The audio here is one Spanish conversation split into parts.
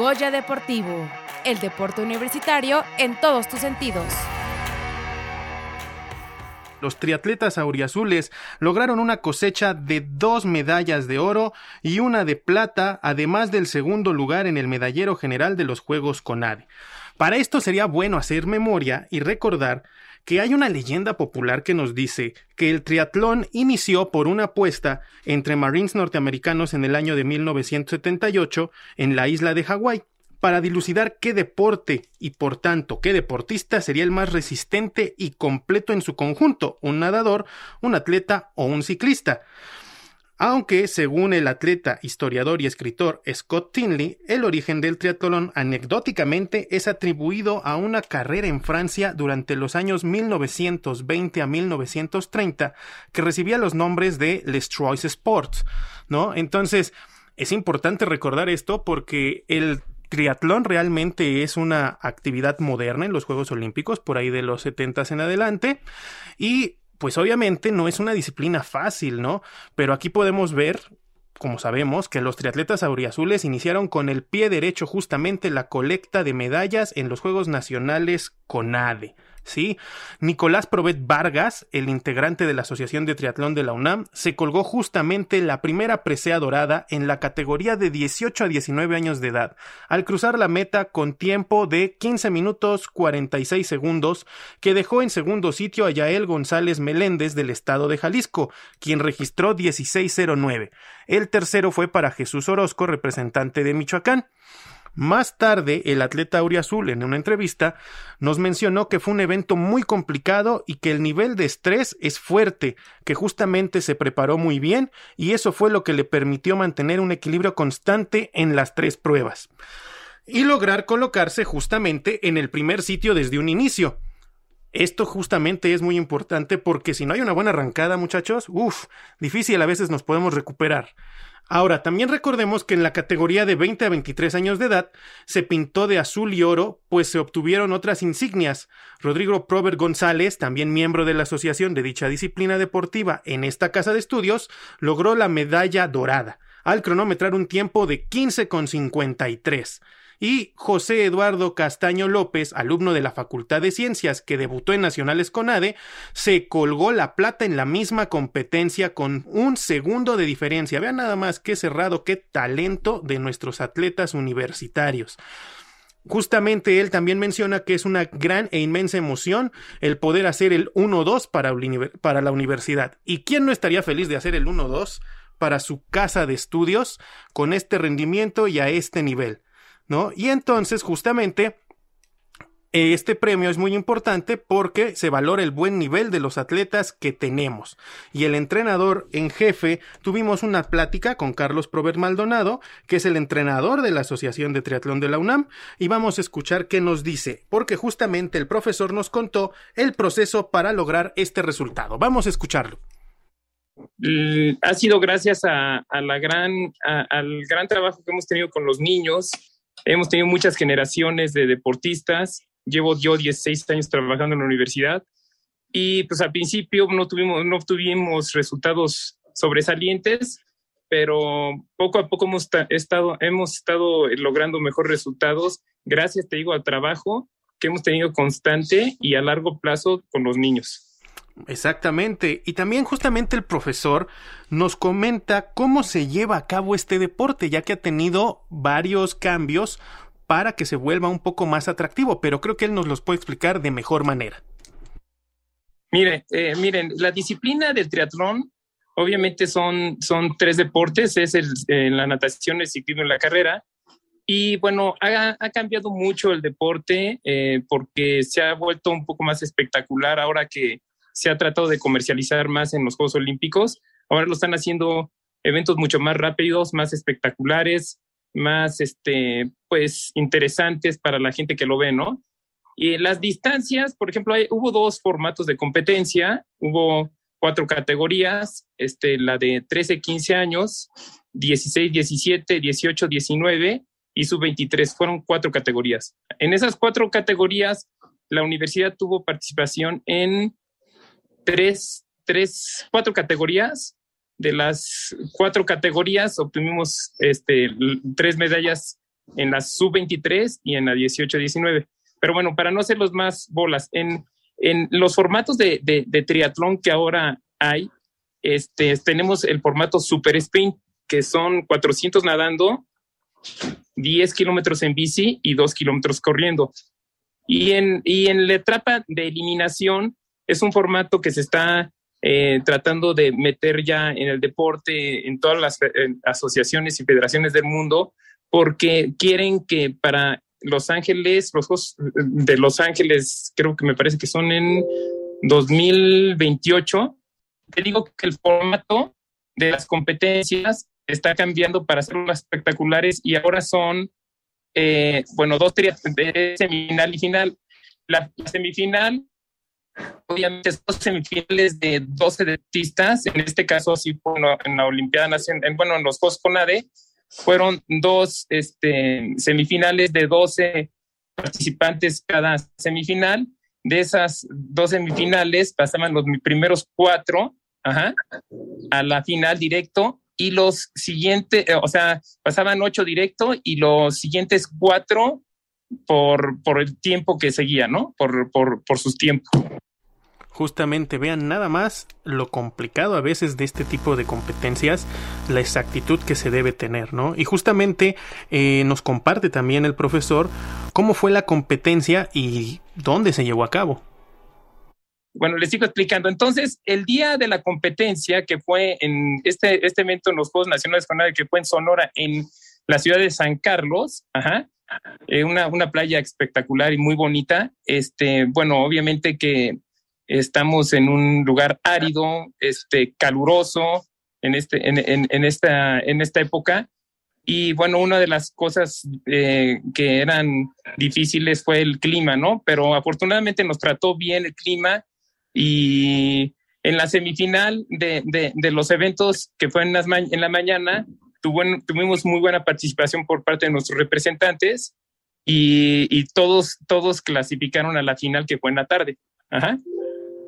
Goya Deportivo, el deporte universitario en todos tus sentidos. Los triatletas auriazules lograron una cosecha de dos medallas de oro y una de plata, además del segundo lugar en el medallero general de los Juegos CONADE. Para esto sería bueno hacer memoria y recordar que hay una leyenda popular que nos dice que el triatlón inició por una apuesta entre marines norteamericanos en el año de 1978 en la isla de Hawái para dilucidar qué deporte y por tanto qué deportista sería el más resistente y completo en su conjunto, un nadador, un atleta o un ciclista. Aunque, según el atleta, historiador y escritor Scott Tinley, el origen del triatlón anecdóticamente es atribuido a una carrera en Francia durante los años 1920 a 1930 que recibía los nombres de Les Trois Sports, ¿no? Entonces, es importante recordar esto porque el triatlón realmente es una actividad moderna en los Juegos Olímpicos, por ahí de los 70 en adelante, y pues obviamente no es una disciplina fácil, ¿no? Pero aquí podemos ver como sabemos, que los triatletas auriazules iniciaron con el pie derecho justamente la colecta de medallas en los Juegos Nacionales CONADE. ¿Sí? Nicolás Provet Vargas, el integrante de la Asociación de Triatlón de la UNAM, se colgó justamente la primera presea dorada en la categoría de 18 a 19 años de edad, al cruzar la meta con tiempo de 15 minutos 46 segundos, que dejó en segundo sitio a Yael González Meléndez del estado de Jalisco, quien registró 16.09. El tercero fue para Jesús Orozco, representante de Michoacán. Más tarde, el atleta Auriazul, en una entrevista, nos mencionó que fue un evento muy complicado y que el nivel de estrés es fuerte, que justamente se preparó muy bien y eso fue lo que le permitió mantener un equilibrio constante en las tres pruebas. Y lograr colocarse justamente en el primer sitio desde un inicio. Esto justamente es muy importante porque si no hay una buena arrancada, muchachos, uff, difícil a veces nos podemos recuperar. Ahora, también recordemos que en la categoría de 20 a 23 años de edad se pintó de azul y oro, pues se obtuvieron otras insignias. Rodrigo Prover González, también miembro de la asociación de dicha disciplina deportiva en esta casa de estudios, logró la medalla dorada, al cronometrar un tiempo de 15,53 y José Eduardo Castaño López, alumno de la Facultad de Ciencias que debutó en Nacionales Conade, se colgó la plata en la misma competencia con un segundo de diferencia. Vean nada más qué cerrado, qué talento de nuestros atletas universitarios. Justamente él también menciona que es una gran e inmensa emoción el poder hacer el 1-2 para, para, la universidad. ¿Y quién no estaría feliz de hacer el 1-2 para su casa de estudios con este rendimiento y a este nivel? ¿No? Y entonces, justamente, este premio es muy importante porque se valora el buen nivel de los atletas que tenemos. Y el entrenador en jefe, tuvimos una plática con Carlos Prover Maldonado, que es el entrenador de la Asociación de Triatlón de la UNAM, y vamos a escuchar qué nos dice, porque justamente el profesor nos contó el proceso para lograr este resultado. Vamos a escucharlo. Ha sido gracias a, la gran, al gran trabajo que hemos tenido con los niños, Hemos tenido muchas generaciones de deportistas. Llevo yo 16 años trabajando en la universidad y pues al principio no tuvimos, no tuvimos resultados sobresalientes, pero poco a poco hemos estado, hemos estado logrando mejores resultados gracias, te digo, al trabajo que hemos tenido constante y a largo plazo con los niños. Exactamente. Y también justamente el profesor nos comenta cómo se lleva a cabo este deporte, ya que ha tenido varios cambios para que se vuelva un poco más atractivo, pero creo que él nos los puede explicar de mejor manera. Miren, eh, miren, la disciplina del triatlón obviamente son, son tres deportes, es el, la natación, el ciclismo y la carrera. Y bueno, ha, cambiado mucho el deporte eh, porque se ha vuelto un poco más espectacular ahora que se ha tratado de comercializar más en los Juegos Olímpicos. Ahora lo están haciendo eventos mucho más rápidos, más espectaculares, más este, pues interesantes para la gente que lo ve, ¿no? Y las distancias, por ejemplo, hubo dos formatos de competencia, hubo cuatro categorías, este, la de 13, 15 años, 16, 17, 18, 19 y sub-23, fueron cuatro categorías. En esas cuatro categorías, la universidad tuvo participación en tres, tres, cuatro categorías. De las cuatro categorías obtuvimos este, tres medallas en la sub-23 y en la 18-19. Pero bueno, para no hacer los más bolas, en, en los formatos de, de, triatlón que ahora hay, este, tenemos el formato super sprint, que son 400 nadando, 10 kilómetros en bici y 2 kilómetros corriendo. Y en, y en la etapa de eliminación es un formato que se está eh, tratando de meter ya en el deporte, en todas las asociaciones y federaciones del mundo, porque quieren que para Los Ángeles, los Juegos de Los Ángeles, creo que me parece que son en 2028, te digo que el formato de las competencias está cambiando para hacerlas espectaculares y ahora son, eh, bueno, dos de semifinal y final. La, semifinal, obviamente, son semifinales de 12 deportistas, en este caso, sí, en la Olimpiada Nacional, bueno, en los Juegos CONADE, fueron dos este, semifinales de 12 participantes cada semifinal. De esas dos semifinales pasaban los primeros cuatro a la final directo y los siguientes, eh, o sea, pasaban ocho directo y los siguientes cuatro por, por el tiempo que seguía, ¿no? Por, por, por sus tiempos. Justamente vean nada más lo complicado a veces de este tipo de competencias, la exactitud que se debe tener, ¿no? Y justamente eh, nos comparte también el profesor cómo fue la competencia y dónde se llevó a cabo. Bueno, les sigo explicando. Entonces, el día de la competencia, que fue en este, este evento en los Juegos Nacionales que fue en Sonora, en la ciudad de San Carlos, ajá, eh, una, una playa espectacular y muy bonita. Este, bueno, obviamente que estamos en un lugar árido, este, caluroso en, este, en, en, esta, en esta época. Y bueno, una de las cosas eh, que eran difíciles fue el clima, ¿no? Pero afortunadamente nos trató bien el clima y en la semifinal de, de, los eventos que fue en, las en la mañana, tuvimos muy buena participación por parte de nuestros representantes y, todos, todos clasificaron a la final que fue en la tarde.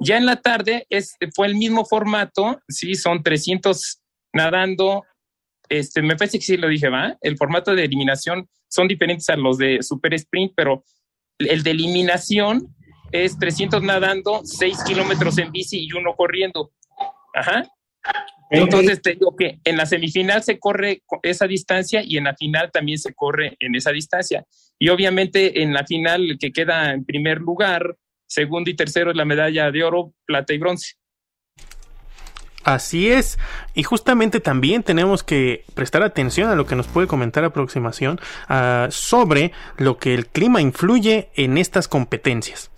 Ya en la tarde es, fue el mismo formato, sí, son 300 nadando. Este, me parece que sí lo dije, ¿va? El formato de eliminación son diferentes a los de Super Sprint, pero el de eliminación es 300 nadando, 6 kilómetros en bici y uno corriendo. Ajá. Entonces te digo que en la semifinal se corre esa distancia y en la final también se corre en esa distancia. Y obviamente en la final el que queda en primer lugar segundo y tercero es la medalla de oro, plata y bronce. Así es, y justamente también tenemos que prestar atención a lo que nos puede comentar aproximación uh, sobre lo que el clima influye en estas competencias.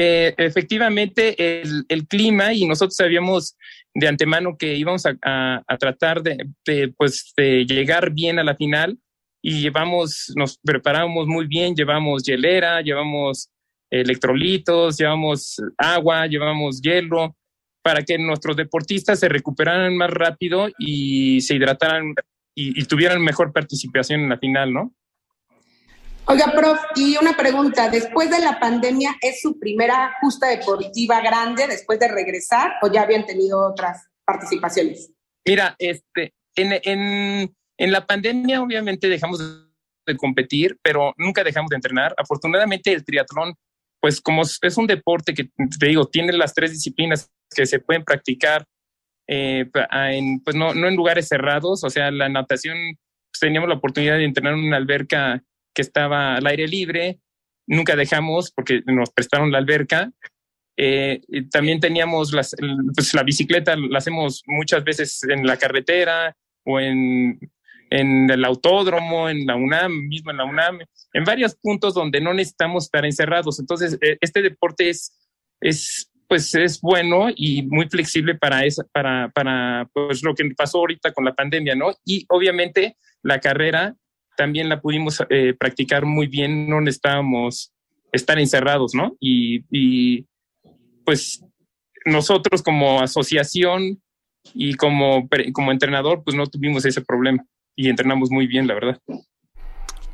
Eh, efectivamente, el, clima, y nosotros sabíamos de antemano que íbamos a, tratar de, pues, de llegar bien a la final, y llevamos, nos preparamos muy bien, llevamos hielera, llevamos electrolitos, llevamos agua, llevamos hielo, para que nuestros deportistas se recuperaran más rápido y se hidrataran y, tuvieran mejor participación en la final, ¿no? Oiga, prof, y una pregunta, después de la pandemia, ¿es su primera justa deportiva grande después de regresar o ya habían tenido otras participaciones? Mira, este, en, en, en la pandemia obviamente dejamos de competir, pero nunca dejamos de entrenar. Afortunadamente el triatlón pues como es un deporte que, te digo, tiene las tres disciplinas que se pueden practicar, eh, en, pues no, no en lugares cerrados, o sea, la natación, pues teníamos la oportunidad de entrenar en una alberca que estaba al aire libre, nunca dejamos porque nos prestaron la alberca. Eh, también teníamos las, pues la bicicleta, la hacemos muchas veces en la carretera o en en el autódromo, en la UNAM, mismo en la UNAM, en varios puntos donde no necesitamos estar encerrados. Entonces, eh, este deporte es, es, pues, es bueno y muy flexible para, esa, para, para pues, lo que pasó ahorita con la pandemia, ¿no? Y obviamente la carrera también la pudimos eh, practicar muy bien, no necesitábamos estar encerrados, ¿no? Y, y pues nosotros como asociación y como, como entrenador, pues no tuvimos ese problema y entrenamos muy bien, la verdad.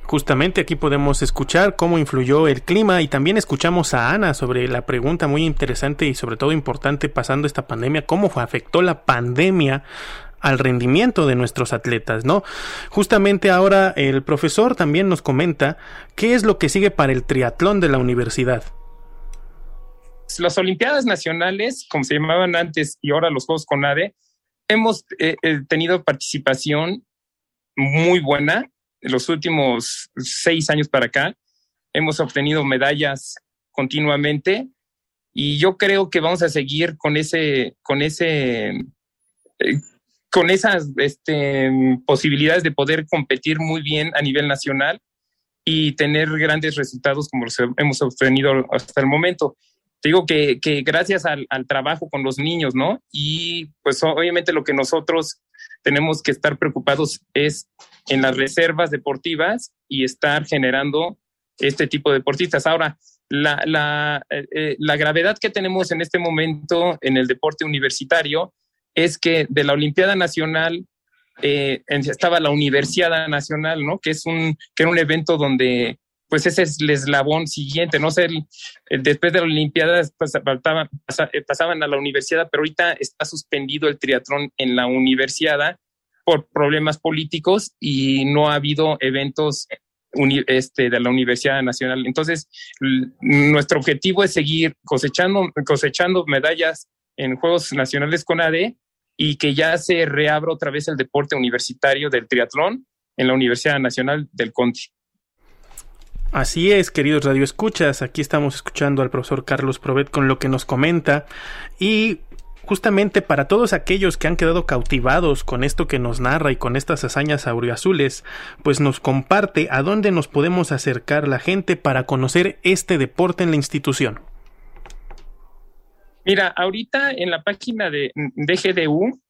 Justamente aquí podemos escuchar cómo influyó el clima y también escuchamos a Ana sobre la pregunta muy interesante y sobre todo importante pasando esta pandemia, cómo afectó la pandemia al rendimiento de nuestros atletas, ¿no? Justamente ahora el profesor también nos comenta qué es lo que sigue para el triatlón de la universidad. Las Olimpiadas Nacionales, como se llamaban antes, y ahora los Juegos CONADE, hemos eh, eh, tenido participación muy buena en los últimos seis años para acá. Hemos obtenido medallas continuamente y yo creo que vamos a seguir con ese, con ese, eh, con esas este, posibilidades de poder competir muy bien a nivel nacional y tener grandes resultados como los hemos obtenido hasta el momento. Te digo que, gracias al, trabajo con los niños, ¿no? Y pues obviamente lo que nosotros tenemos que estar preocupados es en las reservas deportivas y estar generando este tipo de deportistas. Ahora, la, eh, eh, la, gravedad que tenemos en este momento en el deporte universitario es que de la Olimpiada Nacional eh, estaba la Universidad Nacional, ¿no? Que es un, que era un evento donde, pues ese es el eslabón siguiente, no sé, después de la Olimpiada pues, pasaban a la universidad, pero ahorita está suspendido el triatlón en la universidad por problemas políticos y no ha habido eventos este, de la Universidad Nacional. Entonces, nuestro objetivo es seguir cosechando, cosechando medallas en Juegos Nacionales con AD y que ya se reabra otra vez el deporte universitario del triatlón en la Universidad Nacional del Conti. Así es, queridos radioescuchas, aquí estamos escuchando al profesor Carlos Provet con lo que nos comenta y justamente para todos aquellos que han quedado cautivados con esto que nos narra y con estas hazañas auriazules, pues nos comparte a dónde nos podemos acercar la gente para conocer este deporte en la institución. Mira, ahorita en la página de, DGDU,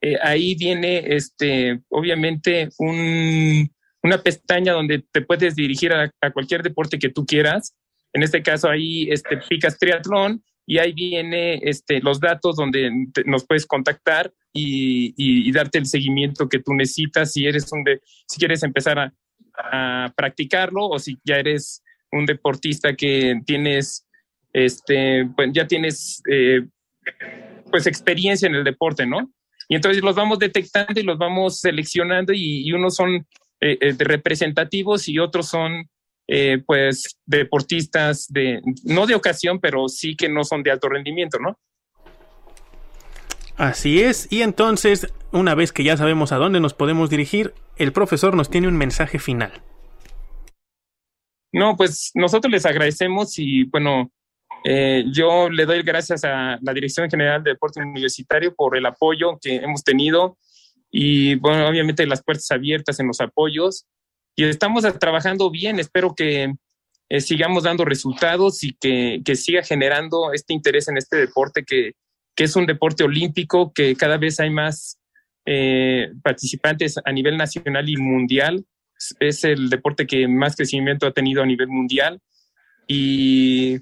eh, ahí viene, este, obviamente, una pestaña donde te puedes dirigir a, a, cualquier deporte que tú quieras. En este caso, ahí este, picas triatlón y ahí viene este, los datos donde nos puedes contactar y, darte el seguimiento que tú necesitas si eres un de, si quieres empezar a, practicarlo o si ya eres un deportista que tienes este pues ya tienes eh, pues experiencia en el deporte no y entonces los vamos detectando y los vamos seleccionando y, unos son eh, eh, representativos y otros son pues deportistas de, no de ocasión, pero sí que no son de alto rendimiento, ¿no? Así es, y entonces, una vez que ya sabemos a dónde nos podemos dirigir, el profesor nos tiene un mensaje final. No, pues nosotros les agradecemos y bueno, eh, yo le doy gracias a la Dirección General de Deporte Universitario por el apoyo que hemos tenido y bueno, obviamente las puertas abiertas en los apoyos y estamos trabajando bien. Espero que eh, sigamos dando resultados y que, siga generando este interés en este deporte que, es un deporte olímpico, que cada vez hay más eh, participantes a nivel nacional y mundial. Es el deporte que más crecimiento ha tenido a nivel mundial y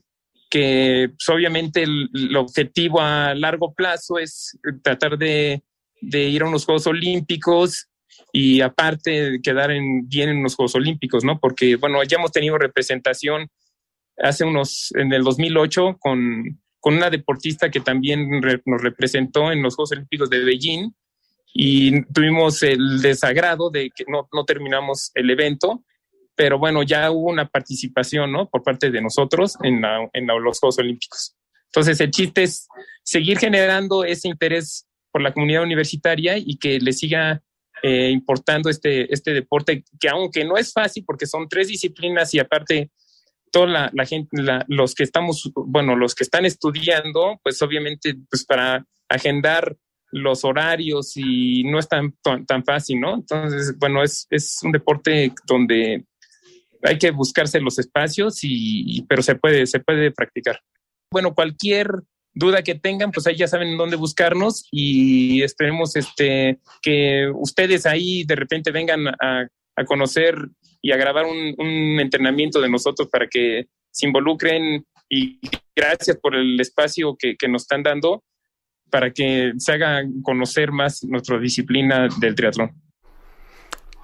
que pues, obviamente el, objetivo a largo plazo es tratar de, de ir a unos Juegos Olímpicos y aparte quedar en, bien en los Juegos Olímpicos, ¿no? Porque, bueno, ya hemos tenido representación hace unos, en el 2008, con, con una deportista que también nos representó en los Juegos Olímpicos de Beijing y tuvimos el desagrado de que no, no terminamos el evento, pero bueno, ya hubo una participación, ¿no? Por parte de nosotros en, en los Juegos Olímpicos. Entonces, el chiste es seguir generando ese interés por la comunidad universitaria y que le siga eh, importando este, este deporte, que aunque no es fácil porque son tres disciplinas y aparte toda la, gente, los que estamos, bueno, los que están estudiando, pues obviamente, pues para agendar los horarios y no es tan, tan, fácil, ¿no? Entonces, bueno, es, es un deporte donde hay que buscarse los espacios y, pero se puede, se puede practicar. Bueno, cualquier duda que tengan, pues ahí ya saben dónde buscarnos y esperemos este, que ustedes ahí de repente vengan a, conocer y a grabar un, entrenamiento de nosotros para que se involucren y gracias por el espacio que, que nos están dando para que se haga conocer más nuestra disciplina del triatlón.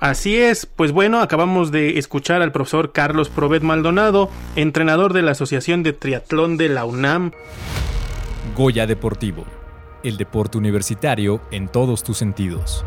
Así es, pues bueno, acabamos de escuchar al profesor Carlos Provet Maldonado, entrenador de la Asociación de Triatlón de la UNAM. Goya Deportivo, El deporte universitario en todos tus sentidos.